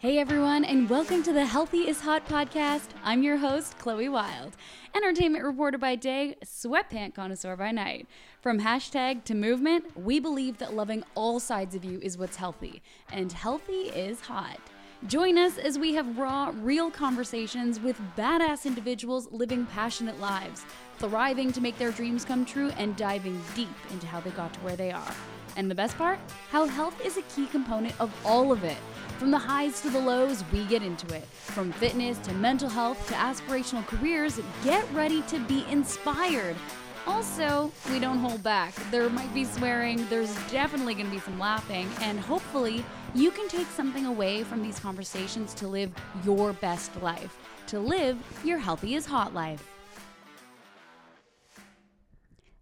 Hey everyone, and welcome to the Healthy is Hot podcast. I'm your host, Chloe Wilde, entertainment reporter by day, sweatpant connoisseur by night. From hashtag to movement, we believe that loving all sides of you is what's healthy, and healthy is hot. Join us as we have raw, real conversations with badass individuals living passionate lives, thriving to make their dreams come true, and diving deep into how they got to where they are. And the best part? How health is a key component of all of it. From the highs to the lows, we get into it. From fitness to mental health to aspirational careers, get ready to be inspired. Also, we don't hold back. There might be swearing, there's definitely going to be some laughing, and hopefully, you can take something away from these conversations to live your best life, to live your healthy is hot life.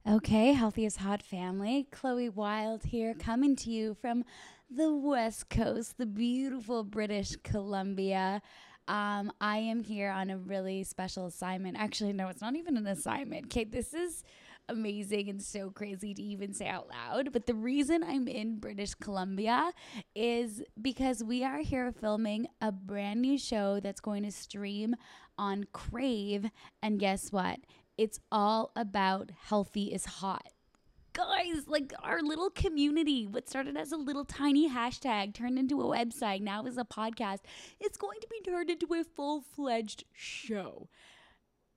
Okay, Healthy is Hot family. Chloe Wilde here, coming to you from the West Coast, the beautiful British Columbia. Um, I am here on a really special assignment. Actually, no, it's not even an assignment. Kate, this is amazing and so crazy to even say out loud. But the reason I'm in British Columbia is because we are here filming a brand new show that's going to stream on Crave. And guess what? It's all about healthy is hot guys, like our little community, what started as a little tiny hashtag turned into a website, now is a podcast. It's going to be turned into a full fledged show.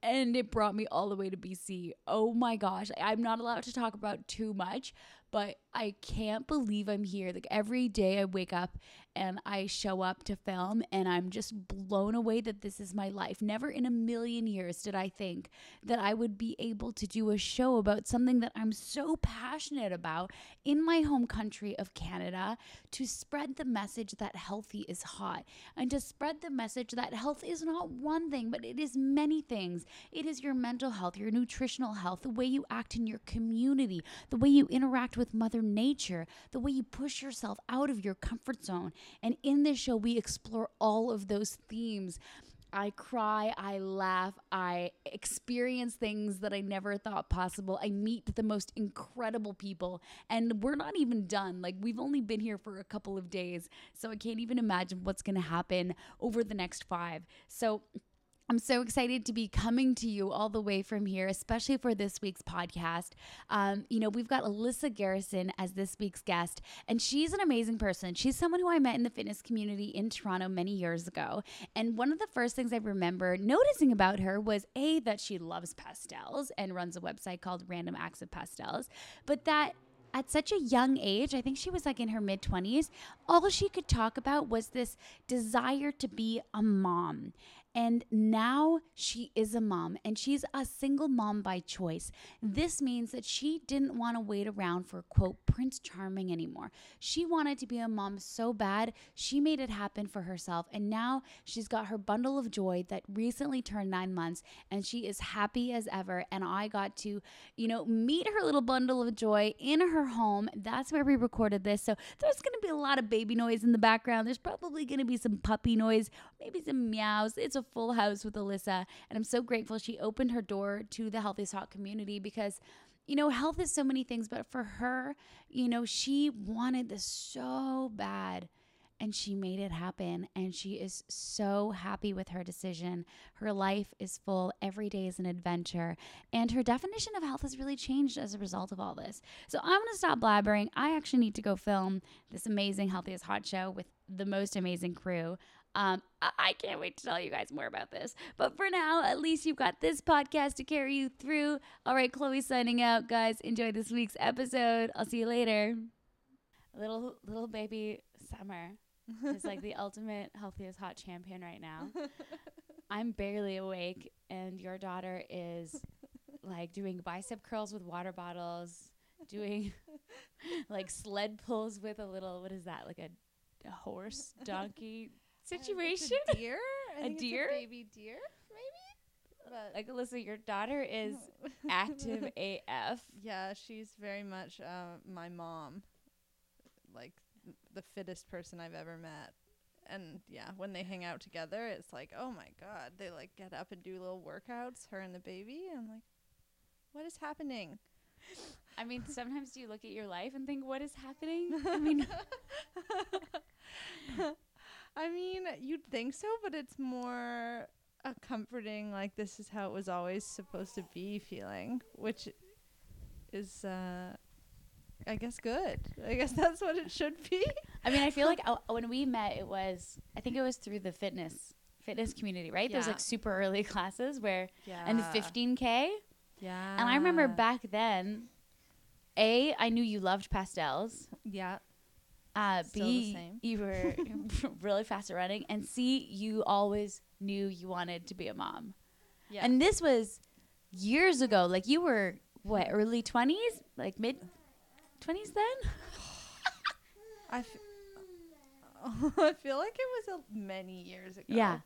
And it brought me all the way to BC. Oh my gosh. I'm not allowed to talk about too much, but I can't believe I'm here. Like every day I wake up and I show up to film and I'm just blown away that this is my life. Never in a million years did I think that I would be able to do a show about something that I'm so passionate about in my home country of Canada to spread the message that healthy is hot and to spread the message that health is not one thing, but it is many things. It is your mental health, your nutritional health, the way you act in your community, the way you interact with Mother Nature, the way you push yourself out of your comfort zone. And in this show, we explore all of those themes. I cry, I laugh, I experience things that I never thought possible. I meet the most incredible people, and we're not even done. Like, we've only been here for a couple of days, so I can't even imagine what's gonna happen over the next five. So, I'm so excited to be coming to you all the way from here, especially for this week's podcast. Um, you know, we've got Alyssa Garrison as this week's guest, and she's an amazing person. She's someone who I met in the fitness community in Toronto many years ago. And one of the first things I remember noticing about her was A, that she loves pastels and runs a website called Random Acts of Pastels, but that at such a young age, I think she was like in her mid 20s, all she could talk about was this desire to be a mom. And now she is a mom and she's a single mom by choice. This means that she didn't want to wait around for, quote, Prince Charming anymore. She wanted to be a mom so bad, she made it happen for herself. And now she's got her bundle of joy that recently turned nine months and she is happy as ever. And I got to, you know, meet her little bundle of joy in her home. That's where we recorded this. So there's going to be a lot of baby noise in the background. There's probably going to be some puppy noise, maybe some meows. It's a full house with Alyssa. And I'm so grateful she opened her door to the Healthy Hot community because, you know, health is so many things, but for her, you know, she wanted this so bad and she made it happen and she is so happy with her decision. Her life is full, every day is an adventure, and her definition of health has really changed as a result of all this. So I'm to stop blabbering. I actually need to go film this amazing Healthy is Hot show with the most amazing crew. Um, I-, can't wait to tell you guys more about this. But for now, at least you've got this podcast to carry you through. All right, Chloe signing out, guys. Enjoy this week's episode. I'll see you later. Little little baby Summer is like the ultimate healthiest Hot champion right now. I'm barely awake, and your daughter is like doing bicep curls with water bottles, doing like sled pulls with a little what is that like a, a horse donkey situation? a deer? A deer? A baby deer, maybe? But like Alyssa, your daughter is active AF. Yeah, she's very much uh, my mom. Like the fittest person I've ever met. And yeah, when they hang out together, it's like, oh my god, they like get up and do little workouts, her and the baby. I'm like, what is happening? I mean, sometimes do you look at your life and think, what is happening? I mean, I mean, you'd think so, but it's more a comforting, like this is how it was always supposed to be feeling, which is, uh, I guess, good. I guess that's what it should be. I mean, I feel like uh, when we met, it was I think it was through the fitness fitness community, right? Those Yeah. like super early classes where Yeah. and 15k. Yeah. And I remember back then, a I knew you loved pastels. Yeah. Uh, Still B same. you were really fast at running, and C you always knew you wanted to be a mom. Yeah. And this was years ago. Like you were what early 20s, like mid 20s then. I, f- I feel like it was a many years ago. Yeah.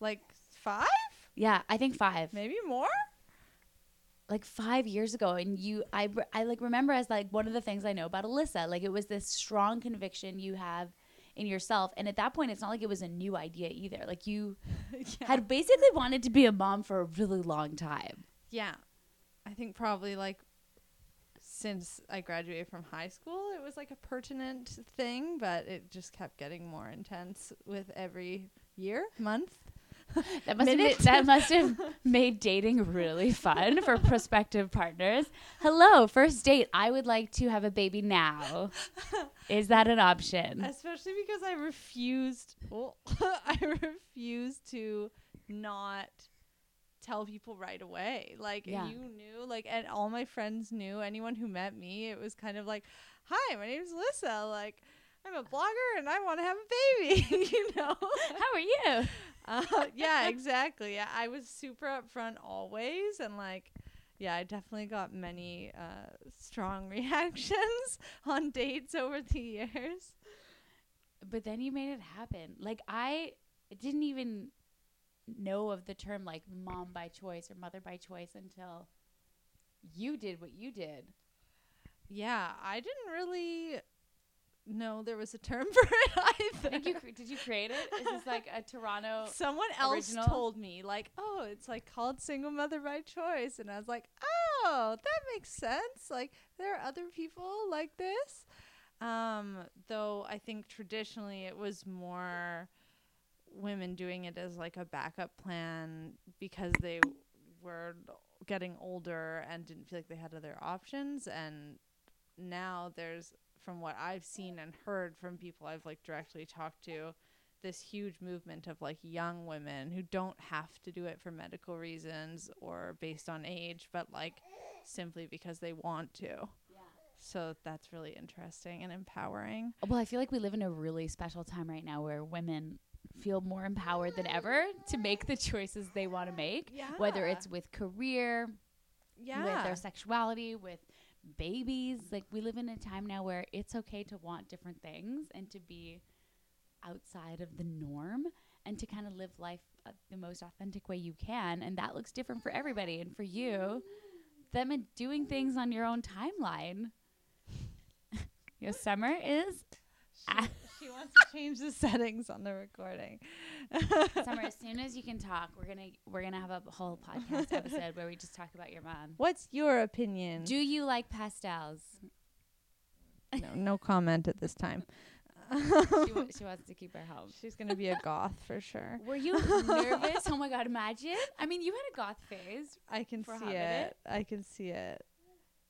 Like five, Yeah, I think five. maybe more. Like five years ago and you I, I like remember as like one of the things i know about alyssa like it was this strong conviction you have in yourself and at that point it's not like it was a new idea either like you yeah. had basically wanted to be a mom for a really long time Yeah. I think probably like since I graduated from high school, it was like a pertinent thing, but it just kept getting more intense with every year, month. that must have made, that must have made dating really fun for prospective partners. Hello first date. I would like to have a baby now. Is that an option? Especially because I refused I refused to not tell people right away. Like Yeah. you knew, like and all my friends knew, anyone who met me, it was kind of like, Hi, my name's Lissa, like I'm a blogger and I want to have a baby, you know. how are you Uh, yeah, exactly. Yeah, I was super upfront always, and like, yeah, I definitely got many uh, strong reactions on dates over the years. but then you made it happen. Like I didn't even know of the term like mom by choice or mother by choice until you did what you did. Yeah, I didn't really know there was a term for it I think you did you create it? Is this like a Toronto? Someone else original? told me, like, oh, it's like called single mother by choice. And I was like, oh, that makes sense. Like, there are other people like this. Um, though I think traditionally it was more women doing it as like a backup plan because they were getting older and didn't feel like they had other options. And now there's, from what I've seen and heard from people I've like directly talked to, this huge movement of like young women who don't have to do it for medical reasons or based on age, but like simply because they want to. So that's really interesting and empowering. Well, I feel like we live in a really special time right now where women feel more empowered than ever to make the choices they want to make, Yeah. whether it's with career, yeah. with their sexuality, with babies. Like we live in a time now where it's okay to want different things and to be outside of the norm and to kind of live life uh, the most authentic way you can and that looks different for everybody and for you them and doing things on your own timeline. Your summer is she wants to change the settings on the recording. summer as soon as you can talk we're gonna we're gonna have a whole podcast episode where we just talk about your mom What's your opinion? do you like pastels no, no comment at this time. she, wa- she wants to keep her home She's gonna be a goth for sure. Were you nervous? oh my god, imagine. I mean, you had a goth phase. I can see it. I can see it.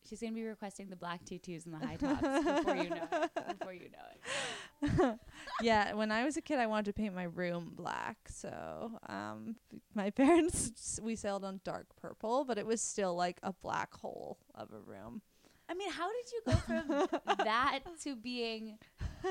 She's gonna be requesting the black tutus and the high tops before you know it. Before you know it. yeah, when I was a kid, I wanted to paint my room black. So, um, my parents s- we sailed on dark purple, but it was still like a black hole of a room. I mean, how did you go from that to being?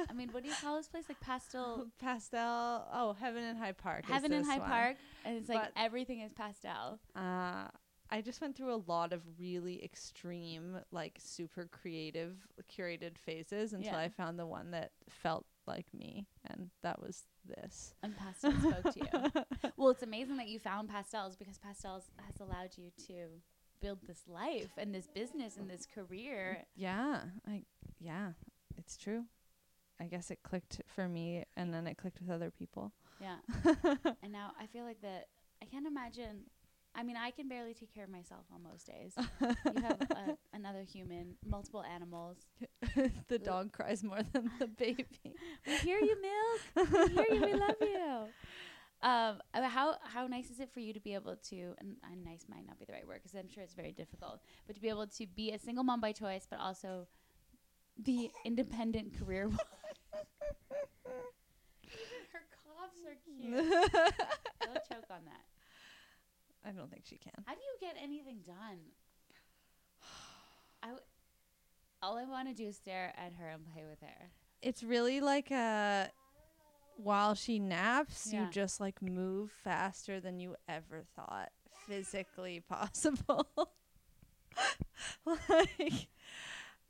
I mean, what do you call this place? Like pastel Pastel. Oh, Heaven and High Park. heaven in High one. Park, and it's like everything is pastel. Uh, I just went through a lot of really extreme, like super creative, curated phases until Yeah. I found the one that felt like me, and that was this. And pastel spoke to you. Well, it's amazing that you found pastels because pastels has allowed you to build this life and this business and this career. Yeah, I yeah, it's true. I guess it clicked for me, and then it clicked with other people. Yeah. and now I feel like that I can't imagine. I mean, I can barely take care of myself on most days. you have a, another human, multiple animals. the dog cries more than the baby. We hear you, Milk. We hear you. We love you. Um, uh, how how nice is it for you to be able to? And, and nice might not be the right word because I'm sure it's very difficult. But to be able to be a single mom by choice, but also be independent career. Even her coughs are cute. Don't choke on that. I don't think she can. How do you get anything done? I w- all I want to do is stare at her and play with her. It's really like a while she naps, Yeah. you just like move faster than you ever thought physically possible. like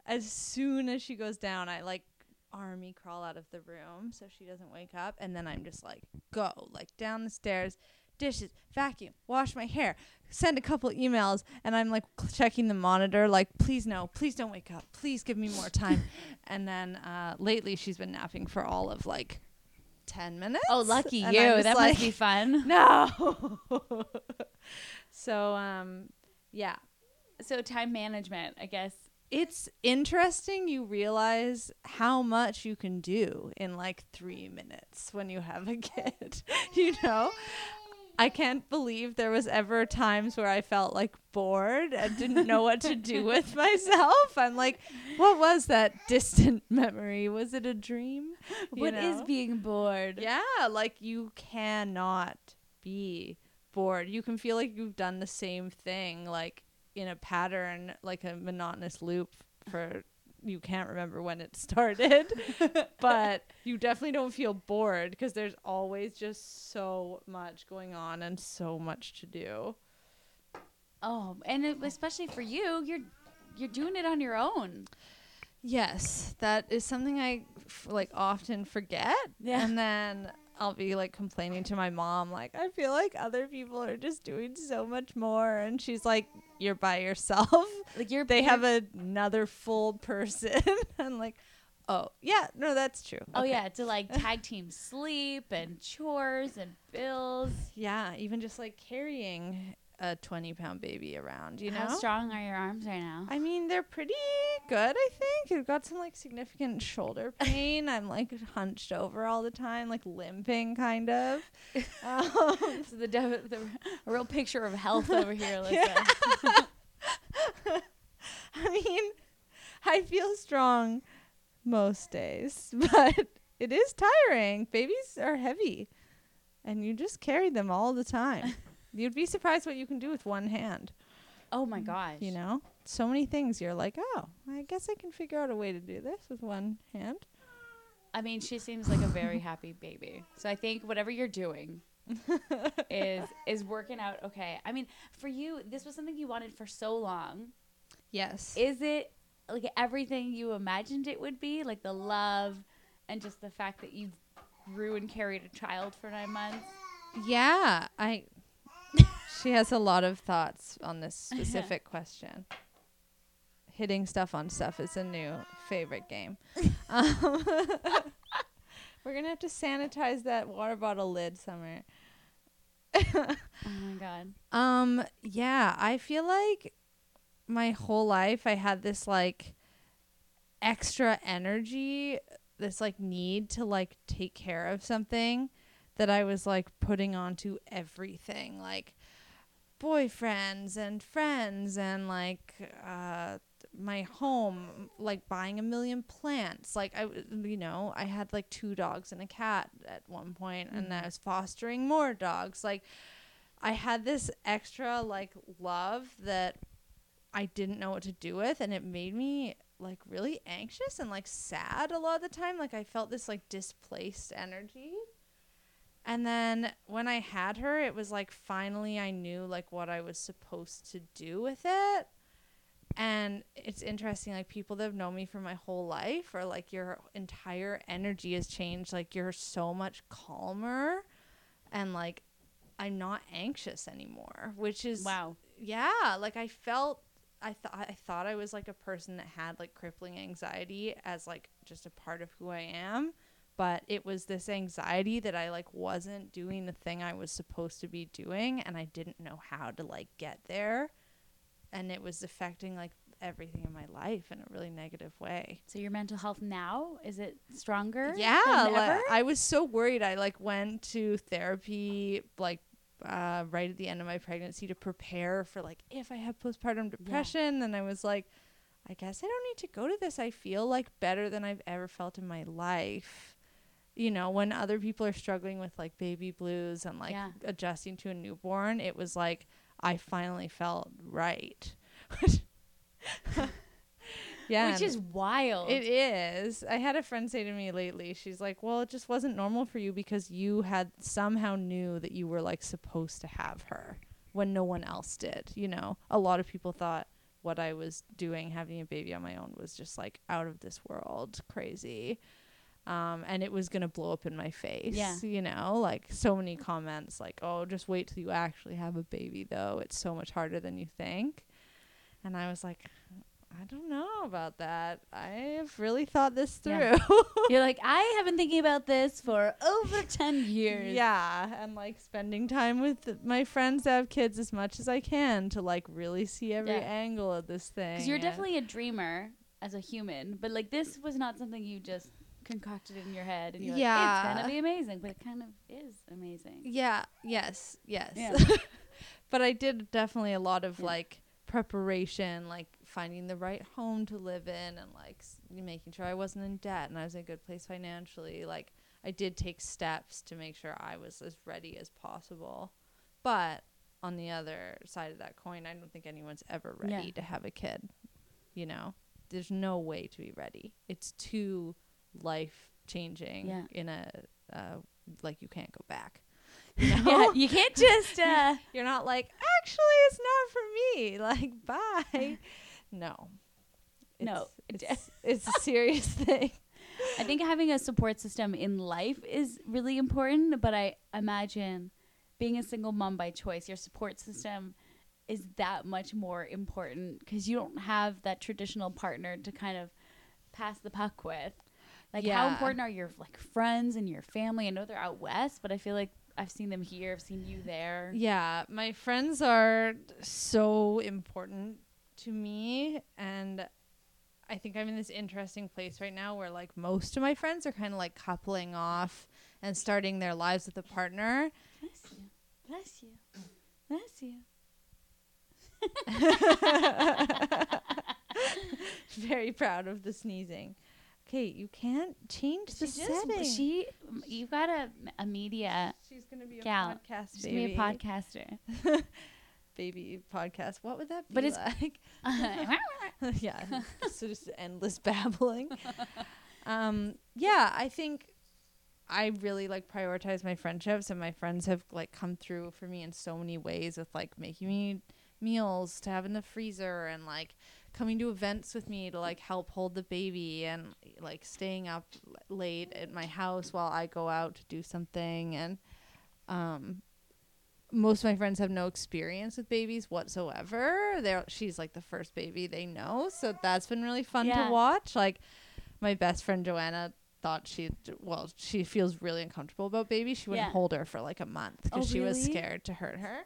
as soon as she goes down, I like army crawl out of the room so she doesn't wake up and then I'm just like go like down the stairs dishes vacuum wash my hair send a couple emails and I'm like checking the monitor like please no please don't wake up please give me more time and then uh lately she's been napping for all of like 10 minutes Oh, lucky And you! That like, must be fun. no so um yeah So time management, I guess. it's interesting you realize how much you can do in like three minutes when you have a kid you know i can't believe there was ever times where i felt like bored and didn't know what to do with myself i'm like what was that distant memory was it a dream You What is know? being bored? yeah like you cannot be bored you can feel like you've done the same thing like in a pattern like a monotonous loop for you can't remember when it started but you definitely don't feel bored because there's always just so much going on and so much to do Oh, and it, especially for you, you're you're doing it on your own. yes that is something i f- like often forget Yeah. and then I'll be like complaining to my mom, like, I feel like other people are just doing so much more. And she's like, You're by yourself. Like you're they have another full person. I'm like, Oh, yeah, no, that's true. Oh Okay. yeah, to like tag team sleep and chores and bills. Yeah, even just like carrying a 20 pound baby around, you know? How strong are your arms right now? I mean, they're pretty good, I think. I've got some like significant shoulder pain. I'm like hunched over all the time, like limping kind of. Um, so the, de- the a real picture of health over here, Alyssa. I mean, I feel strong most days, but it is tiring. Babies are heavy, and you just carry them all the time. You'd be surprised what you can do with one hand. Oh my mm, gosh. You know, so many things you're like, oh, I guess I can figure out a way to do this with one hand. I mean, she seems like a very happy baby. So I think whatever you're doing is is working out okay. I mean, for you, this was something you wanted for so long. Yes. Is it like everything you imagined it would be? Like the love and just the fact that you grew and carried a child for nine months? Yeah, I. she has a lot of thoughts on this specific question. Hitting stuff on stuff is a new favorite game. um, we're gonna have to sanitize that water bottle lid somewhere. Oh my god. Um, yeah, I feel like my whole life I had this like extra energy, this like need to like take care of something that I was like putting onto everything, like boyfriends and friends and like uh my home like buying a million plants. Like I, you know i had like two dogs and a cat at one point and i was fostering more dogs. Like I had this extra like love that I didn't know what to do with and it made me like really anxious and like sad a lot of the time. Like I felt this like displaced energy. And then when I had her it was like finally I knew like what I was supposed to do with it. And it's interesting like people that have known me for my whole life or like your entire energy has changed like you're so much calmer and like I'm not anxious anymore, which is Wow. yeah, like I felt I thought I thought I was like a person that had like crippling anxiety as like just a part of who I am, but it was this anxiety that I like wasn't doing the thing I was supposed to be doing and I didn't know how to like get there and it was affecting like everything in my life in a really negative way. So your mental health now is it stronger? Yeah, like? I was so worried. I like went to therapy like uh, right at the end of my pregnancy to prepare for like if I have postpartum depression. And I was like, I guess I don't need to go to this. I feel like better than I've ever felt in my life. You know, when other people are struggling with like baby blues and like Yeah. adjusting to a newborn, it was like I finally felt right. yeah. Which is wild. it is. I had a friend say to me lately, she's like, Well, it just wasn't normal for you because you had somehow knew that you were like supposed to have her when no one else did. You know, a lot of people thought what I was doing, having a baby on my own, was just like out of this world, crazy. Um, and it was gonna blow up in my face. Yeah. You know, like so many comments like, Oh, just wait till you actually have a baby though. It's so much harder than you think. And I was like, I don't know about that. I've really thought this through. Yeah. You're like, I have been thinking about this for over 10 years. Yeah, and like spending time with my friends that have kids as much as I can to like really see every Yeah. angle of this thing. Because you're definitely a dreamer as a human, but like this was not something you just concocted in your head and you're like, it's gonna be amazing, but it kind of is amazing. Yeah, yes, yes. Yeah. but I did definitely a lot of Yeah. like preparation, like finding the right home to live in and like s- making sure I wasn't in debt and I was in a good place financially. Like I did take steps to make sure I was as ready as possible. But on the other side of that coin, I don't think anyone's ever Yeah. ready to have a kid. You know, there's no way to be ready. It's too life changing Yeah. in a uh, like you can't go back. Yeah, you can't just uh You're not like, actually, it's not for me. Like, bye. no. No. It's, it's, it's a serious thing. I think having a support system in life is really important, but I imagine being a single mom by choice, your support system is that much more important because you don't have that traditional partner to kind of pass the puck with. Like, how important are your like friends and your family? I know they're out west, but I feel like I've seen them here. I've seen you there. Yeah, my friends are so important to me. And I think I'm in this interesting place right now where, like, most of my friends are kind of like coupling off and starting their lives with a partner. Bless you, bless you, bless you. Very proud of the sneezing. Okay, you can't change the She just- setting. she, you've got a, a media, She's gonna be a Gal. podcast she's baby. gonna be a podcaster. baby podcast. What would that be But it's- like? yeah, so just endless babbling. um, yeah, I think I really like prioritize my friendships, and my friends have like come through for me in so many ways with like making me meals to have in the freezer and like coming to events with me to like help hold the baby and like staying up late at my house while I go out to do something and um most of my friends have no experience with babies whatsoever. They're she's like the first baby they know, so that's been really fun Yeah. to watch. Like my best friend Joanna thought she well, she feels really uncomfortable about baby. She wouldn't Yeah. hold her for like a month because Oh, she was scared to hurt her.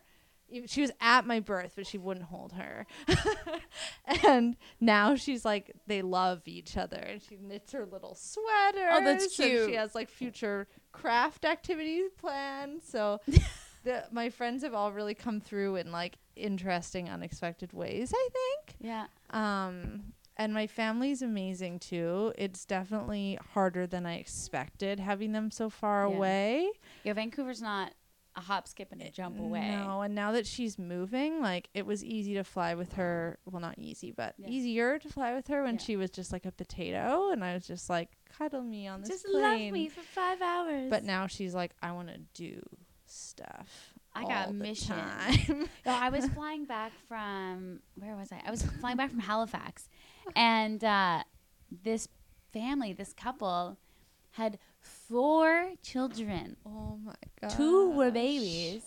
She was at my birth, but she wouldn't hold her. and now she's like, they love each other, and she knits her little sweaters. Oh, that's and cute. she has like future craft activities planned. So the, my friends have all really come through in like interesting, unexpected ways. I think. yeah. Um, and my family's amazing too. It's definitely harder than I expected having them so far Yeah. away. Yeah, Vancouver's not a hop, skip, and a jump away. No, and now that she's moving, like it was easy to fly with her. Well, not easy, but Yeah. easier to fly with her when Yeah. she was just like a potato, and I was just like, cuddle me on this Just plane. love me for five hours. But now she's like, I want to do stuff. I got mission. No, I was flying back from where was I? I was flying back from Halifax, and uh, this family, this couple, had four children. oh my god. Two were babies,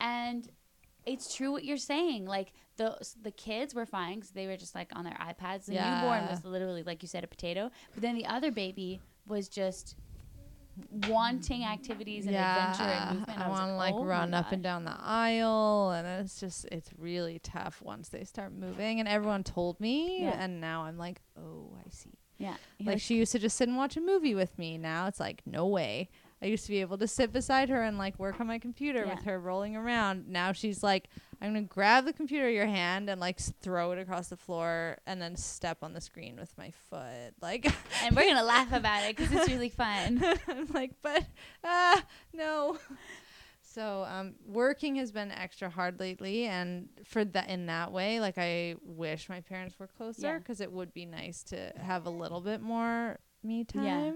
and it's true what you're saying. Like the the kids were fine because they were just like on their iPads. The newborn was literally like you said a potato, but then the other baby was just wanting activities and adventure and movement. I was want to like "Oh run up and down the aisle, and it's just it's really tough once they start moving. And everyone told me, Yeah. and now I'm like, oh, I see. Yeah, You're Like, she used to just sit and watch a movie with me. Now it's like, no way. I used to be able to sit beside her and like work on my computer Yeah. with her rolling around. Now she's like, I'm gonna grab the computer in your hand and like s- throw it across the floor and then step on the screen with my foot. Like, and we're gonna laugh about it because it's really fun. I'm like, but ah, no. So um, working has been extra hard lately, and for that in that way, like I wish my parents were closer Yeah. because it would be nice to have a little bit more me time. Yeah.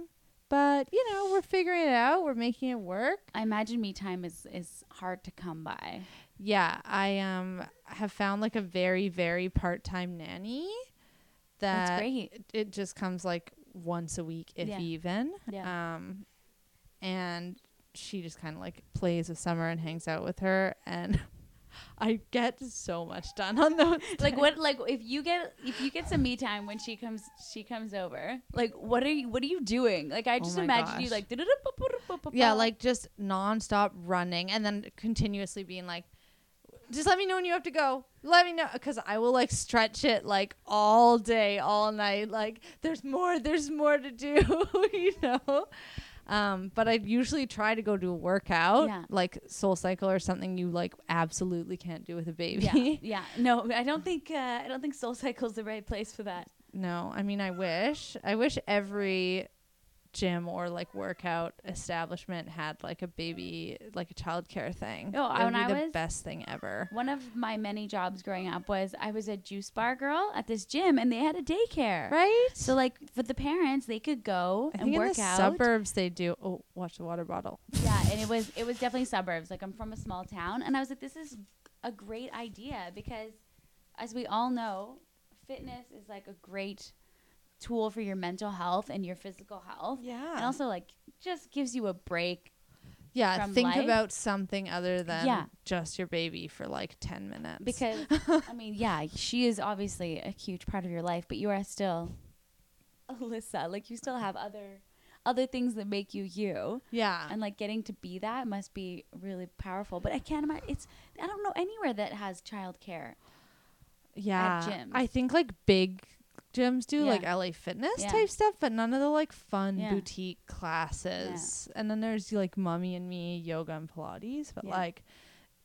But you know, we're figuring it out. We're making it work. I imagine me time is is hard to come by. Yeah, I um have found like a very very part time nanny. That That's great. it, it just comes like once a week, if Yeah. even. Yeah. Um, and she just kind of like plays with Summer and hangs out with her, and I get so much done on those. like what like if you get if you get some me time when she comes she comes over like what are you what are you doing like i Oh just my imagine you like Yeah, like just nonstop running, and then continuously being like. Just let me know when you have to go. Let me know because I will like stretch it like all day, all night. Like there's more, there's more to do, you know. Um, but I usually try to go do a workout, Yeah. like Soul Cycle or something you like absolutely can't do with a baby. yeah yeah no i don't think uh, i don't think soul cycle's the right place for that No, I mean I wish. I wish every gym or like workout establishment had like a baby like a childcare thing. Oh, it would when be I the was- best thing ever. one of my many jobs growing up was i was a juice bar girl at this gym and they had a daycare Right? so like for the parents they could go I and think in work the out suburbs they do. Oh, watch the water bottle. yeah and it was it was definitely suburbs like i'm from a small town and i was like this is a great idea because as we all know fitness is like a great tool for your mental health and your physical health Yeah. and also like just gives you a break yeah, think life. about something other than Yeah. just your baby for like 10 minutes. because i mean yeah she is obviously a huge part of your life but you are still alyssa like you still have other other things that make you you yeah. and like getting to be that must be really powerful but i can't imagine it's i don't know anywhere that has childcare yeah. gyms. I think like big gyms do Yeah. like LA Fitness Yeah. type stuff, but none of the like fun Yeah. boutique classes. And then there's like Mummy and Me yoga and Pilates, but like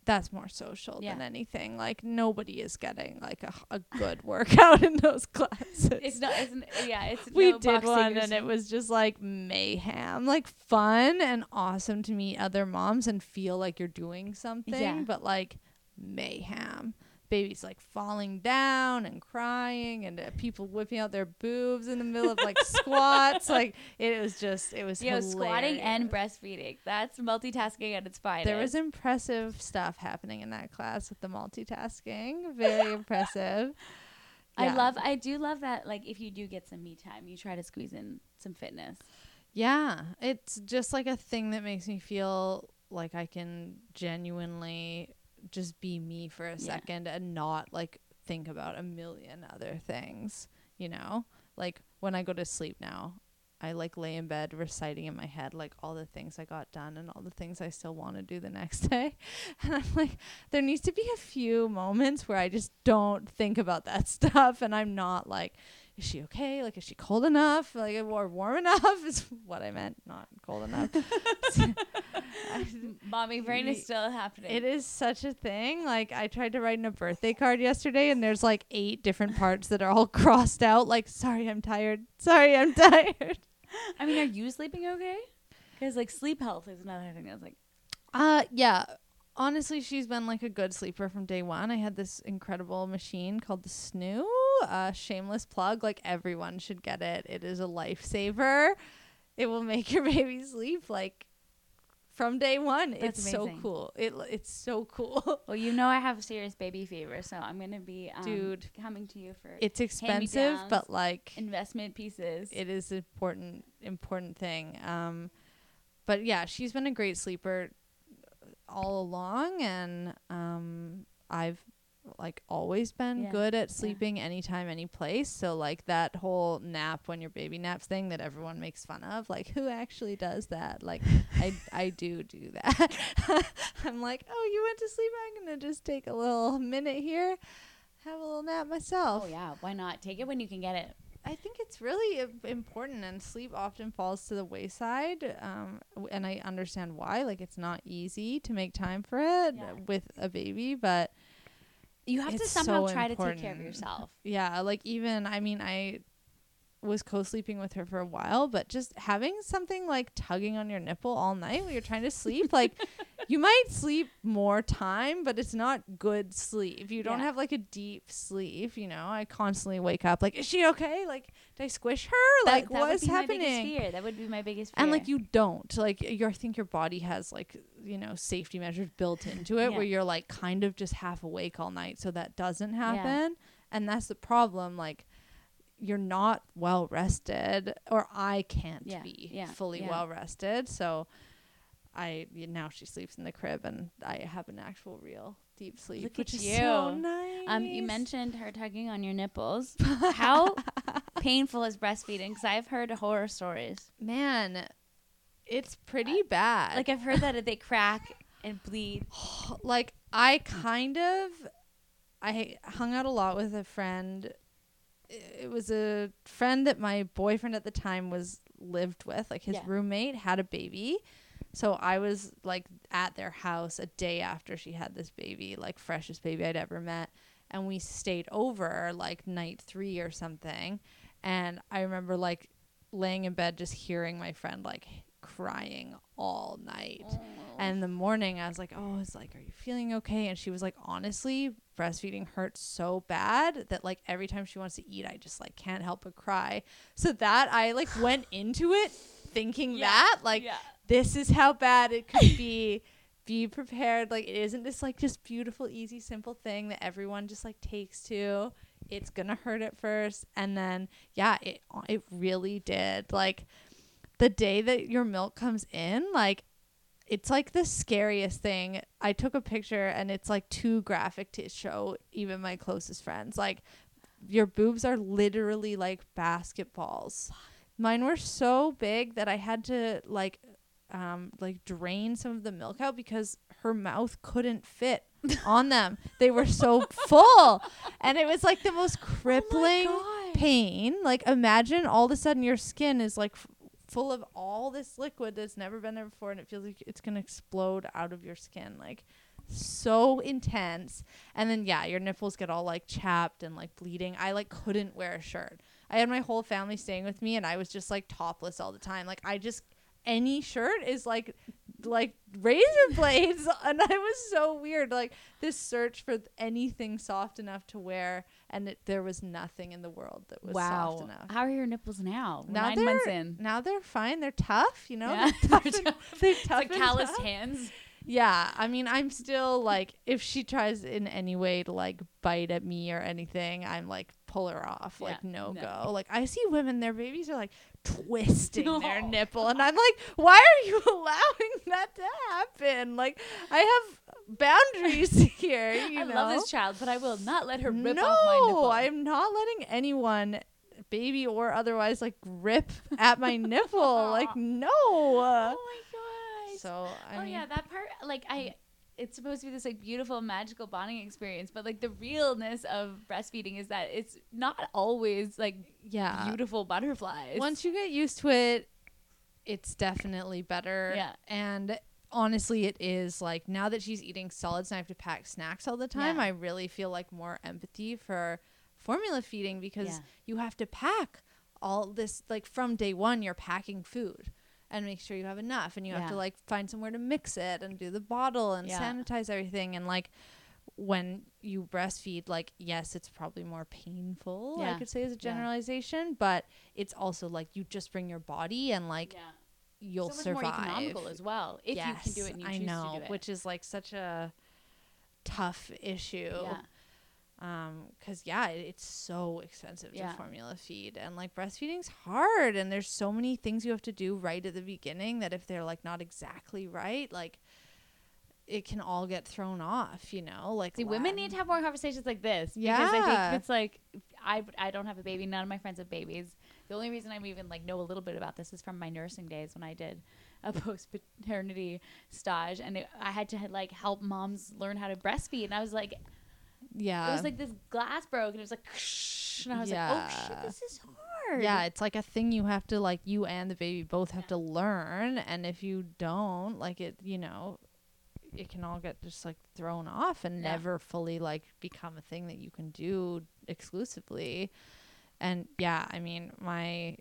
that's more social than anything. Like nobody is getting like a, a good workout in those classes. it's not it's, yeah it's we no did one and it was just like mayhem like fun and awesome to meet other moms and feel like you're doing something Yeah. but like mayhem babies like falling down and crying and uh, people whipping out their boobs in the middle of like squats like it was just it was Yo, squatting and breastfeeding. That's multitasking at its finest. there was impressive stuff happening in that class with the multitasking very impressive I love I do love that like if you do get some me time, you try to squeeze in some fitness. Yeah, it's just like a thing that makes me feel like I can genuinely just be me for a Yeah. second and not like think about a million other things, you know? Like when I go to sleep now, I like lay in bed reciting in my head like all the things I got done and all the things I still want to do the next day. And I'm like there needs to be a few moments where I just don't think about that stuff and I'm not like is she okay? Like, is she cold enough? Like, or warm enough? Is what I meant, not cold enough. Mommy brain is still happening. It is such a thing. Like, I tried to write in a birthday card yesterday, and there's like eight different parts that are all crossed out. Like, sorry, I'm tired. Sorry, I'm tired. I mean, are you sleeping okay? Because like sleep health is another thing that's like Uh, yeah. Honestly, she's been like a good sleeper from day one. I had this incredible machine called the Snoo. Uh, shameless plug. Like everyone should get it. It is a lifesaver. It will make your baby sleep like from day one. That's it's so cool. It it's so cool. well, you know I have serious baby fever, so I'm gonna be um, Dude. coming to you for It's expensive, but like investment pieces. it is important important thing. Um, but yeah, she's been a great sleeper all along, and um, I've like always been Yeah, good at yeah. sleeping anytime, any place. So like that whole nap when your baby naps thing that everyone makes fun of, like who actually does that? Like I I do do that. I'm like, oh, you went to sleep. I'm gonna just take a little minute here, have a little nap myself. Oh yeah, why not? Take it when you can get it. I think it's really important, and sleep often falls to the wayside. Um, and I understand why. Like, it's not easy to make time for it Yeah. with a baby, but You have to somehow so try to take care of yourself. yeah, like even I mean, I was co-sleeping with her for a while, but just having something like tugging on your nipple all night when you're trying to sleep, like you might sleep more time, but it's not good sleep. You don't Yeah. have like a deep sleep, you know. I constantly wake up like, is she okay? Like, did I squish her? That- like, that what's would be happening? My biggest fear. That would be my biggest fear. and like you don't like you I think your body has like you know safety measures built into it Yeah. where you're like kind of just half awake all night so that doesn't happen and that's the problem like you're not well rested or I can't Yeah, be yeah, fully yeah. well rested so I now she sleeps in the crib and I have an actual real deep sleep Look which at is so you. nice um, you mentioned her tugging on your nipples. How painful as breastfeeding? Because I've heard horror stories. man it's pretty bad Like I've heard that they crack and bleed. like I kind of I hung out a lot with a friend. It was a friend that my boyfriend at the time was lived with, like his Yeah. roommate had a baby. So I was like at their house a day after she had this baby, like freshest baby I'd ever met, and we stayed over like night 3 or something. And I remember like laying in bed just hearing my friend like crying all night. Oh. And in the morning, I was like, "Oh, it's like, are you feeling okay?" And she was like, "Honestly, breastfeeding hurts so bad that like every time she wants to eat, I just like can't help but cry." So that I like went into it thinking Yeah, that like yeah. this is how bad it could be. Be prepared. Like it isn't this like just beautiful, easy, simple thing that everyone just like takes to. It's gonna hurt at first, and then yeah, it it really did. Like the day that your milk comes in, like it's like the scariest thing. I took a picture and it's like too graphic to show even my closest friends. Like your boobs are literally like basketballs. Mine were so big that I had to like um like drain some of the milk out because her mouth couldn't fit on them. They were so full. And it was like the most oh crippling God. pain. Like imagine all of a sudden your skin is like f- full of all this liquid that's never been there before and it feels like it's going to explode out of your skin like so intense and then yeah your nipples get all like chapped and like bleeding i like couldn't wear a shirt i had my whole family staying with me and i was just like topless all the time like i just any shirt is like like razor blades and i was so weird like this search for anything soft enough to wear and it, there was nothing in the world that was wow. soft enough How are your nipples now? Now Nine months in. now they're fine. They're tough, you know. Yeah. They're tough They're and- tough. they're tough like calloused tough. hands. Yeah, I mean, I'm still like, if she tries in any way to like bite at me or anything, I'm like, pull her off, like Yeah, no, no. go. Like I see women, their babies are like twisting their nipple, and I'm like, why are you allowing that to happen? Like I have boundaries here. You I know? love this child, but I will not let her rip no, off my nipple. I'm not letting anyone, baby or otherwise, like rip at my nipple. Like no. Oh my god. So I oh mean, yeah, that part like I it's supposed to be this like beautiful magical bonding experience, but like the realness of breastfeeding is that it's not always like yeah. beautiful butterflies. Once you get used to it, it's definitely better. Yeah. And honestly, it is like now that she's eating solids and I have to pack snacks all the time, Yeah. I really feel like more empathy for formula feeding because Yeah. you have to pack all this like from day one you're packing food and make sure you have enough and you have to like find somewhere to mix it and do the bottle and Yeah. sanitize everything and like when you breastfeed like yes it's probably more painful i could say as a Yeah. generalization but it's also like you just bring your body and like yeah. you'll so survive more economical as well if you can do it and you I know, to do it. which is like such a tough issue. Yeah. Um, cause yeah, it, it's so expensive Yeah. to formula feed, and like breastfeeding's hard, and there's so many things you have to do right at the beginning that if they're like not exactly right, like it can all get thrown off, you know? Like See, women need to have more conversations like this. Yeah, Because I think it's like I I don't have a baby. None of my friends have babies. The only reason I'm even like know a little bit about this is from my nursing days when I did a post paternity stage, and it, I had to like help moms learn how to breastfeed, and I was like, Yeah. it was like this glass broke, and it was like, and I was like, oh shit, this is hard. yeah, it's like a thing you have to like you and the baby both have to learn and if you don't, like it, you know, it can all get just like thrown off and Yeah. never fully like become a thing that you can do exclusively. And yeah, I mean, my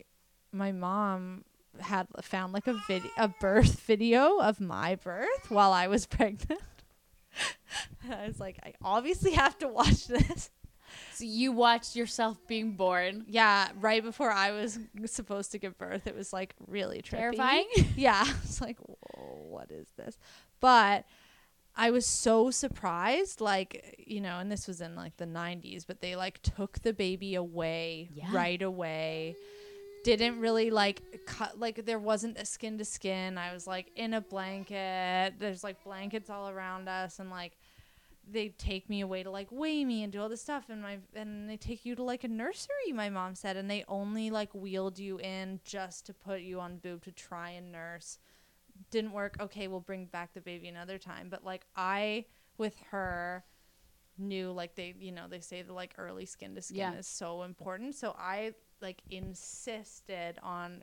my mom had found like a video a birth video of my birth while I was pregnant. I was like, I obviously have to watch this. So you watched yourself being born. Yeah, right before I was supposed to give birth, it was like really trippy. Terrifying. Yeah, I was like, Whoa, what is this? But I was so surprised, like you know, and this was in like the '90s, but they like took the baby away Yeah. right away. Didn't really like cut like there wasn't a skin to skin. I was like in a blanket. There's like blankets all around us, and like they take me away to like weigh me and do all this stuff and my and they take you to like a nursery my mom said and they only like wheeled you in just to put you on boob to try and nurse didn't work okay we'll bring back the baby another time but like i with her knew like they you know they say the like early skin to skin Yeah. is so important so i like insisted on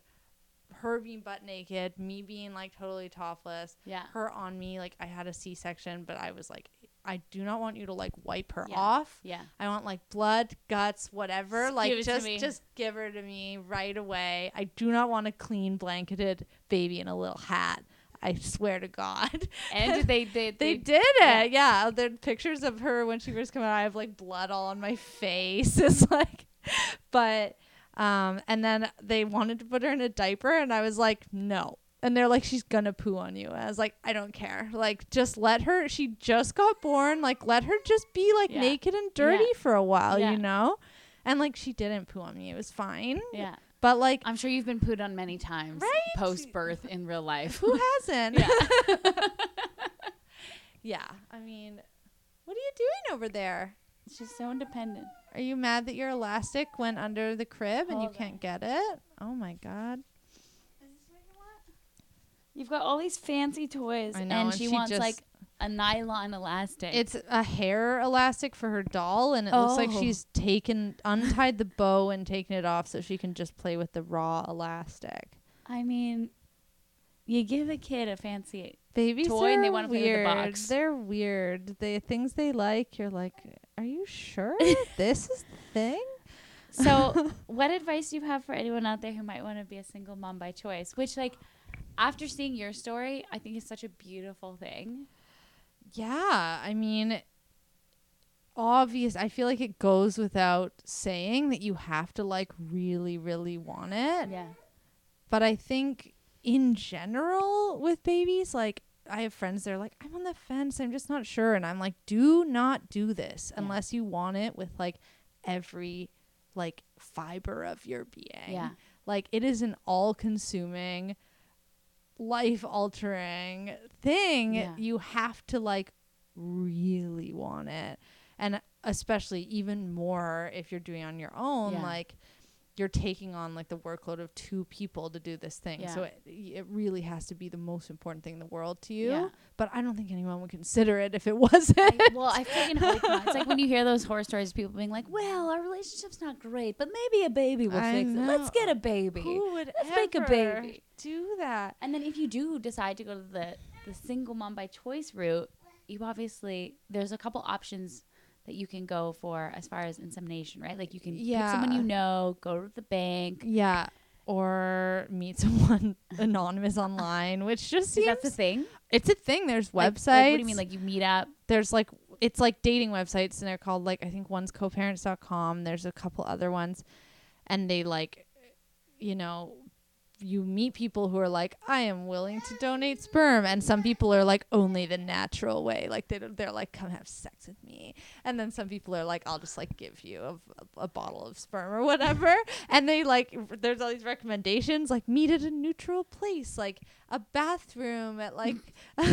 her being butt naked me being like totally topless Yeah. her on me like i had a c-section but i was like i do not want you to like wipe her Yeah. off. Yeah. i want like blood guts whatever Just like give it to just just give her to me right away. I do not want a clean blanketed baby in a little hat i swear to god. And they they they did it. Yeah, there are pictures of her when she first came out i have like blood all on my face. It's like but um and then they wanted to put her in a diaper and i was like no and they're like she's gonna poo on you and i was like i don't care like just let her she just got born like let her just be like Yeah. naked and dirty for a while Yeah. you know and like she didn't poo on me it was fine Yeah. but like I'm sure you've been pooed on many times Right? post birth in real life. who hasn't Yeah. yeah i mean what are you doing over there She's so independent. Are you mad that your elastic went under the crib and you Hold can't get it? Oh my god. You've got all these fancy toys, I know, and, and she, she wants just- like a nylon elastic. It's a hair elastic for her doll and it looks like Oh. she's taken untied the bow and taken it off so she can just play with the raw elastic. I mean, you give a kid a fancy. Babies Toy and they wanna play with the box. They're weird. The things they like, you're like, are you sure this is the thing? So, what advice do you have for anyone out there who might want to be a single mom by choice? Which, like, after seeing your story, I think is such a beautiful thing. Yeah, I mean, obvious. I feel like it goes without saying that you have to like really, really want it. Yeah. But I think in general with babies, like I have friends that are like, I'm on the fence. I'm just not sure, and I'm like, do not do this Yeah. unless you want it with like every like fiber of your being. Yeah. Like it is an all-consuming life altering thing Yeah. you have to like really want it and especially even more if you're doing it on your own Yeah. like you're taking on like the workload of two people to do this thing so it, it really has to be the most important thing in the world to you Yeah. but i don't think anyone would consider it if it wasn't I, well, I freaking hope not. It's like when you hear those horror stories, people being like, "Well, our relationship's not great, but maybe a baby will I fix it. Let's get a baby." who would Let's make a ever baby. do that And then if you do decide to go to the the single mom by choice route, you obviously there's a couple options that you can go for as far as insemination, right? Like you can pick someone you know, go to the bank. Yeah. Or meet someone anonymous online, which just Is seems that the thing? it's a thing. There's Like- websites. Like, what do you mean? Like you meet up? there's like it's like dating websites and they're called like I think one's coparents.com. There's a couple other ones and they like you know you meet people who are like I am willing to donate sperm and some people are like only the natural way like they they're like come have sex with me and then some people are like I'll just like give you a, a bottle of sperm or whatever and they like r- there's all these recommendations like meet at a neutral place like a bathroom at like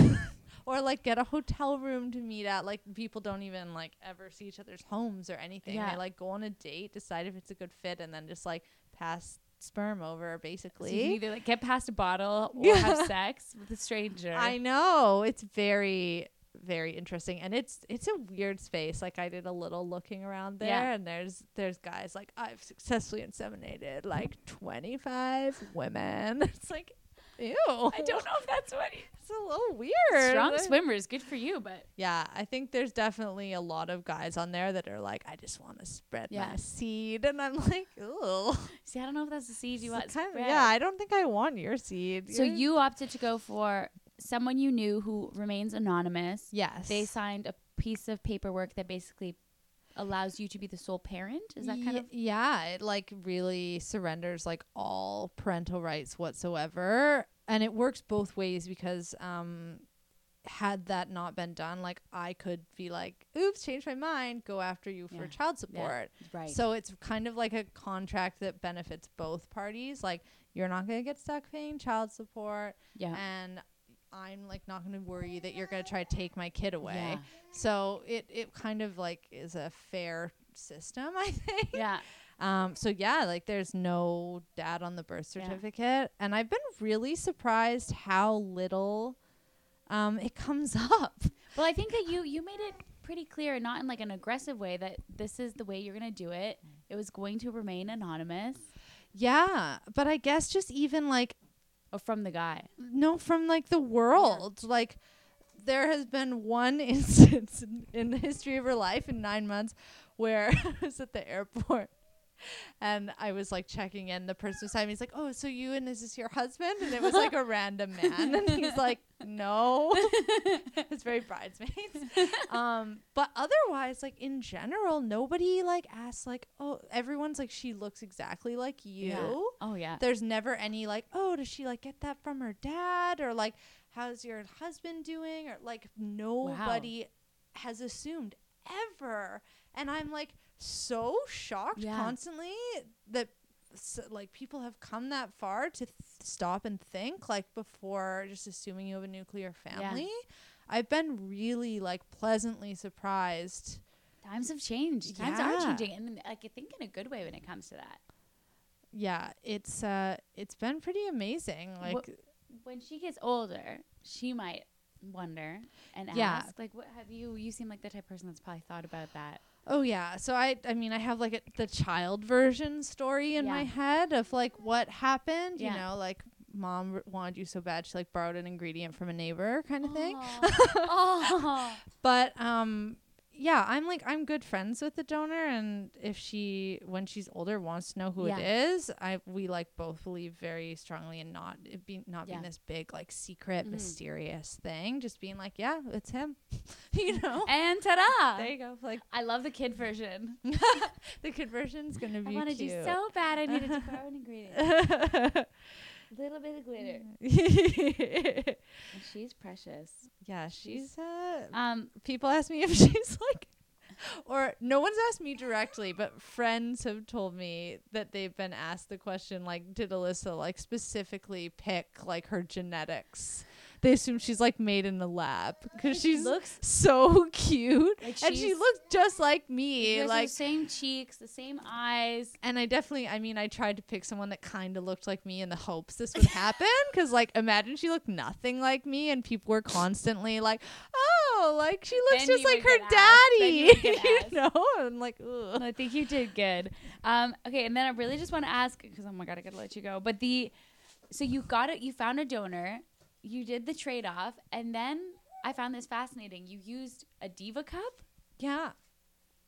or like get a hotel room to meet at. Like people don't even like ever see each other's homes or anything. Yeah. They like go on a date, decide if it's a good fit, and then just like pass sperm over So you either like get past a bottle or have sex with a stranger. I know it's very very interesting and it's it's a weird space like i did a little looking around there Yeah. and there's there's guys like i've successfully inseminated like 25 women it's like ew I don't know if that's what. a little weird Strong swimmers, good for you, but yeah i think there's definitely a lot of guys on there that are like i just want to spread Yeah. my seed and i'm like oh see, I don't know if that's the seed you want. spread. yeah i don't think i want your seed So You're- you opted to go for someone you knew who remains anonymous. yes They signed a piece of paperwork that basically allows you to be the sole parent. Is that kind Ye- of yeah it like really surrenders like all parental rights whatsoever and it works both ways because um had that not been done like i could be like oops change my mind go after you for Yeah. child support right? so it's kind of like a contract that benefits both parties like you're not going to get stuck paying child support yeah. and i'm like not going to worry that you're going to try to take my kid away Yeah. so it it kind of like is a fair system i think Yeah. Um, so yeah, like there's no dad on the birth Yeah. certificate, and I've been really surprised how little um it comes up. Well, I think that you you made it pretty clear, not in like an aggressive way, that this is the way you're gonna do it. It was going to remain anonymous. Yeah, but I guess just even like Or from the guy. no from like the world, like there has been one instance in, in the history of her life in nine months where I was at the airport. And I was like checking in. The person beside me is like, "Oh, so you and is this your husband?" And it was like a random man, and he's like, "No." it's very bridesmaids. um, but otherwise, like in general, nobody like asks like, "Oh, everyone's like she looks exactly like you." Yeah. Oh yeah. There's never any like, "Oh, does she like get that from her dad?" or like, "How's your husband doing?" or like nobody has assumed ever. And I'm like so shocked Yeah. constantly that s- like people have come that far to th- stop and think like before just assuming you have a nuclear family. I've been really like pleasantly surprised. Times have changed. Times are changing, and like I think in a good way when it comes to that. Yeah, it's uh it's been pretty amazing. Like What- When she gets older, she might wonder and Yeah. ask, like, "What have you? You seem like the type of person that's probably thought about that." Oh yeah. So I I mean I have like a, the child version story in my head of like what happened, you know, like mom r- wanted you so bad she like borrowed an ingredient from a neighbor kind of thing. But um yeah, I'm like I'm good friends with the donor and if she when she's older wants to know who Yeah. it is, I we like both believe very strongly in not it being not being this big like secret Mhm. mysterious thing, just being like, yeah, it's him. you know. And ta-da! there you go. Like I love the kid version. the conversion's going to be. I be wanted cute. you so bad. I needed to borrow an ingredient. Little bit of glitter. She's precious. yeah, she's uh Um, people ask me if she's like or no one's asked me directly, but friends have told me that they've been asked the question like did Alyssa like specifically pick like her genetics? They assume she's like made in the lab cuz she she's looks so cute like and she looks just like me like the same cheeks, the same eyes. and I definitely, I mean, I tried to pick someone that kind of looked like me in the hopes this would happen. Cause, like, imagine she looked nothing like me, and people were constantly like, "Oh, like she looks Then just like her asked. You daddy," would you know. I'm like, Ugh. I think you did good. Um, okay, and then I really just want to ask because oh my god, I gotta let you go. But the so you got it, you found a donor, you did the trade off, and then I found this fascinating. You used a diva cup yeah,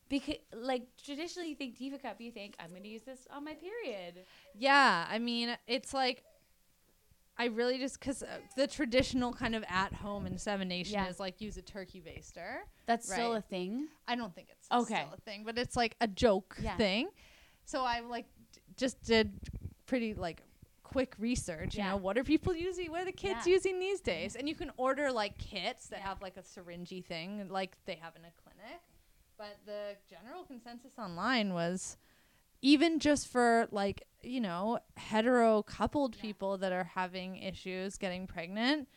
because, like, traditionally you think diva cup, you think I'm gonna use this on my period. yeah. I mean, it's like. I really just because uh, the traditional kind of at home insemination Yeah. is like use a turkey baster. That's still a thing. I don't think it's Okay. still a thing, but it's like a joke Yeah. thing. So I like d- just did pretty like quick research. You Yeah. know, what are people using? What are the kids Yeah. using these days? And you can order like kits that Yeah. have like a syringy thing, like they have in a clinic. But the general consensus online was even just for like you know hetero coupled people that are having issues getting pregnant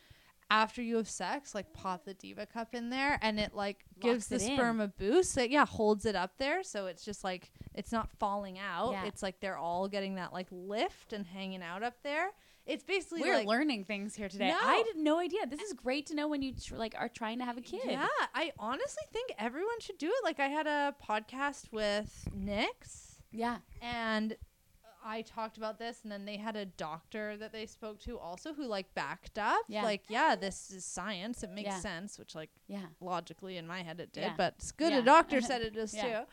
after you have sex, like pop the Diva cup in there, and it like gives the it in. sperm a boost. It, yeah, holds it up there, so it's just like it's not falling out. Yeah. It's like they're all getting that like lift and hanging out up there. It's basically We're like learning things here today. No. I had no idea. This is great to know when you tr- like are trying to have a kid. Yeah, I honestly think everyone should do it. Like I had a podcast with Nyx Yeah. and I talked about this and then they had a doctor that they spoke to also who like backed up Yeah. like yeah, this is science. It makes Yeah. sense, which like Yeah. logically in my head it did, Yeah. but it's good a doctor said it is too.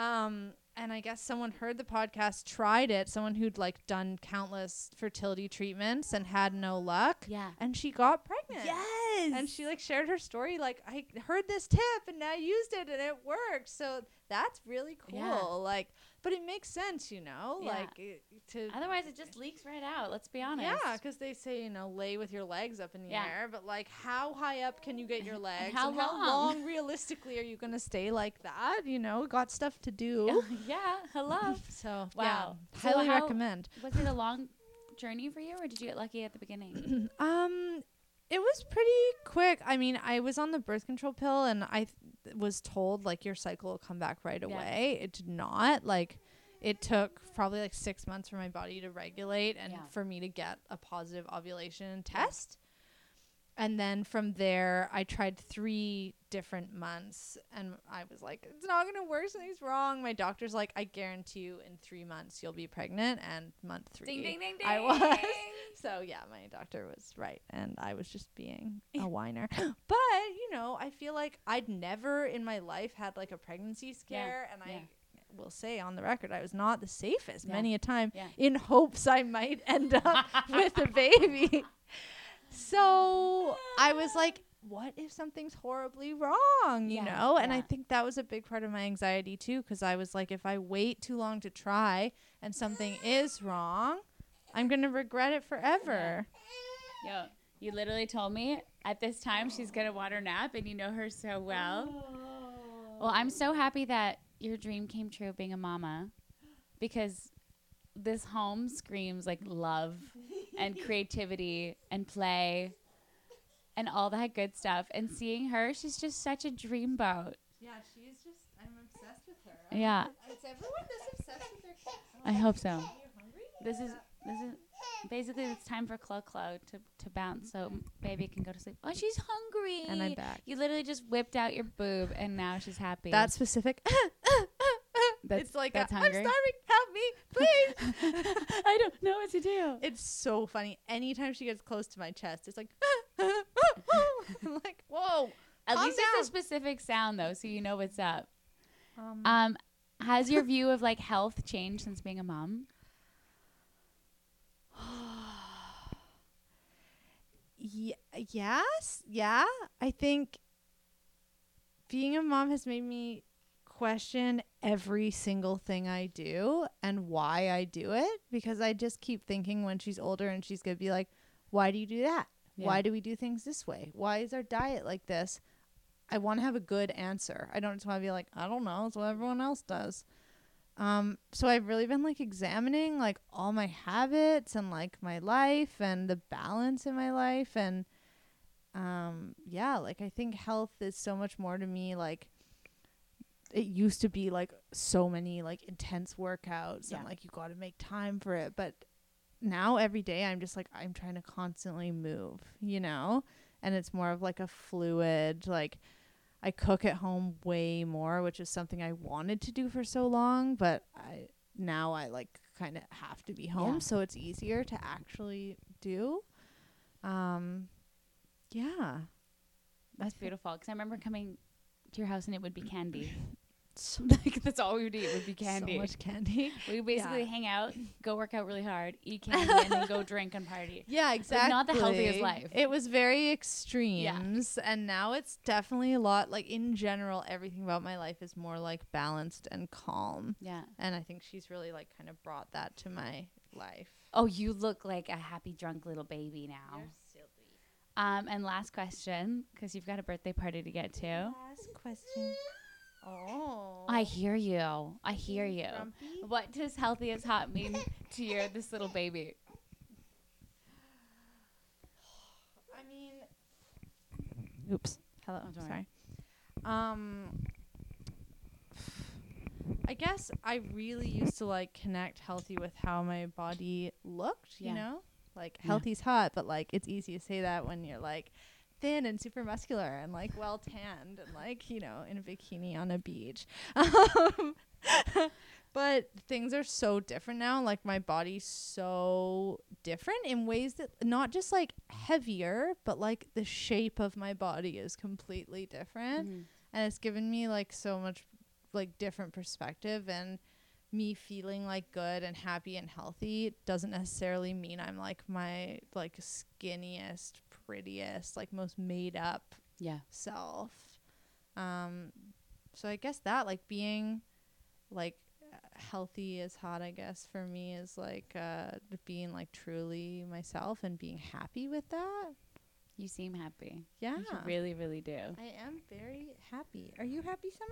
Um and I guess someone heard the podcast, tried it, someone who'd like done countless fertility treatments and had no luck. Yeah. And she got pregnant. Yes. And she like shared her story like I heard this tip and I used it and it worked. So that's really cool. Yeah. Like but it makes sense, you know? Yeah. Like it, to Otherwise, it just leaks right out. Let's be honest. yeah, because they say you know lay with your legs up in the Yeah. air, but like how high up can you get your legs? how and how long? long realistically are you gonna stay like that? You know, got stuff to do. yeah. Hello. So Wow. yeah, So highly recommend. Was it a long journey for you, or did you get lucky at the beginning? um, it was pretty quick. I mean, I was on the birth control pill, and I th- was told like your cycle will come back right Yeah. away. It did not. Like, it took probably like six months for my body to regulate and Yeah. for me to get a positive ovulation test. And then from there, I tried three different months, and I was like, "It's not gonna work. Something's wrong." My doctor's like, "I guarantee you, in three months, you'll be pregnant." And month three, ding ding ding ding. I was. So yeah, my doctor was right, and I was just being a whiner. But you know, I feel like I'd never in my life had like a pregnancy scare, and yeah. I will say on the record, I was not the safest Yeah. many a time, Yeah. in hopes I might end up with a baby. So I was like. What if something's horribly wrong, you Yeah, know? And I think that was a big part of my anxiety too, because I was like, if I wait too long to try and something is wrong, I'm gonna regret it forever. Yo, you literally told me at this time she's gonna water nap, and you know her so well. Oh. Well, I'm so happy that your dream came true being a mama, because this home screams like love and creativity and play and all that good stuff. And seeing her, she's just such a dreamboat. Yeah, she's just. I'm obsessed with her. Yeah, Is everyone this obsessed with their kids? I hope so. Are you hungry? This is this is basically it's time for Clo Clo to to bounce so baby can go to sleep. Oh, she's hungry. And I'm back. You literally just whipped out your boob and now she's happy. That specific. That's- it's like that's a, I'm starving. Help me, please. I don't know what to do. it's so funny. Anytime she gets close to my chest, it's like. I'm like, whoa. At least it's a specific sound though, so you know what's up. Um, Um, has your view of like health changed since being a mom? Ye- yes, yeah. I think being a mom has made me question every single thing I do and why I do it because I just keep thinking when she's older and she's going to be like, why do you do that? Why do we do things this way? Why is our diet like this? I want to have a good answer. I don't just want to be like, I don't know. It's what everyone else does. Um, so I've really been like examining like all my habits and like my life and the balance in my life and um yeah, like I think health is so much more to me like it used to be like so many like intense workouts Yeah. and like you got to make time for it, but now every day I'm just like I'm trying to constantly move, you know? And it's more of like a fluid like I cook at home way more, which is something I wanted to do for so long, but I now I like kind of have to be home, Yeah. so it's easier to actually do. Um yeah. That's beautiful. Because I remember coming to your house and it would be candy. So, like that's all we would eat would be candy. so much candy. we basically Yeah. hang out, go work out really hard, eat candy, and then go drink and party. Yeah, exactly. not the healthiest life. It was very extremes, and now it's definitely a lot. Like in general, everything about my life is more like balanced and calm, Yeah. and I think she's really like kind of brought that to my life. Oh, you look like a happy drunk little baby now. silly. Um, and last question, because you've got a birthday party to get to. Last question. Oh, I hear you. I hear you. Grumpy? What does healthy is hot mean to your this little baby? I mean, Oops. Hello. Oh, don't sorry. Um I guess I really used to like connect healthy with how my body looked, Yeah. you know? Like Yeah. healthy's hot, but like it's easy to say that when you're like thin and super muscular and like well tanned and like, you know, in a bikini on a beach. Um, but things are so different now. Like my body's so different in ways that not just like heavier, but like the shape of my body is completely different Mhm. and it's given me like so much like different perspective and me feeling like good and happy and healthy doesn't necessarily mean I'm like my like skinniest, prettiest, like most made up Yeah. self. Um so I guess that like being like healthy is hot I guess for me is like uh being like truly myself and being happy with that. You seem happy. Yeah. You really, really do. I am very happy. Are you happy, Summer?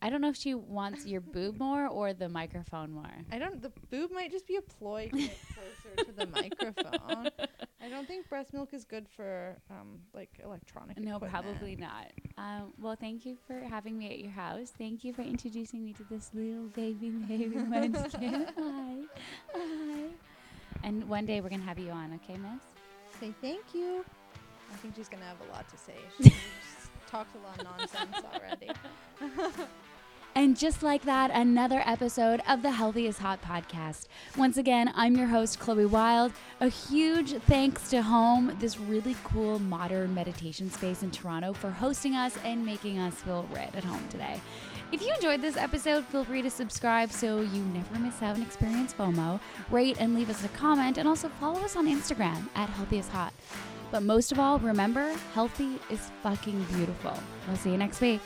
I don't know if she wants your boob more or the microphone more. I don't. The boob might just be a ploy to get closer to the microphone. I don't think breast milk is good for um like electronic. No, equipment. probably not. Um, well, thank you for having me at your house. Thank you for introducing me to this little baby, baby munchkin. Hi. Hi. And one day we're going to have you on, okay, miss? Say thank you. I think she's gonna have a lot to say. She's talked a lot of nonsense already. And just like that, another episode of the Healthy Is Hot podcast. Once again, I'm your host, Chloe Wilde. A huge thanks to Hoame, this really cool modern meditation space in Toronto, for hosting us and making us feel right at home today. If you enjoyed this episode, feel free to subscribe so you never miss out and experience FOMO. Rate and leave us a comment, and also follow us on Instagram at Healthy is Hot. But most of all, remember, healthy is fucking beautiful. We'll see you next week.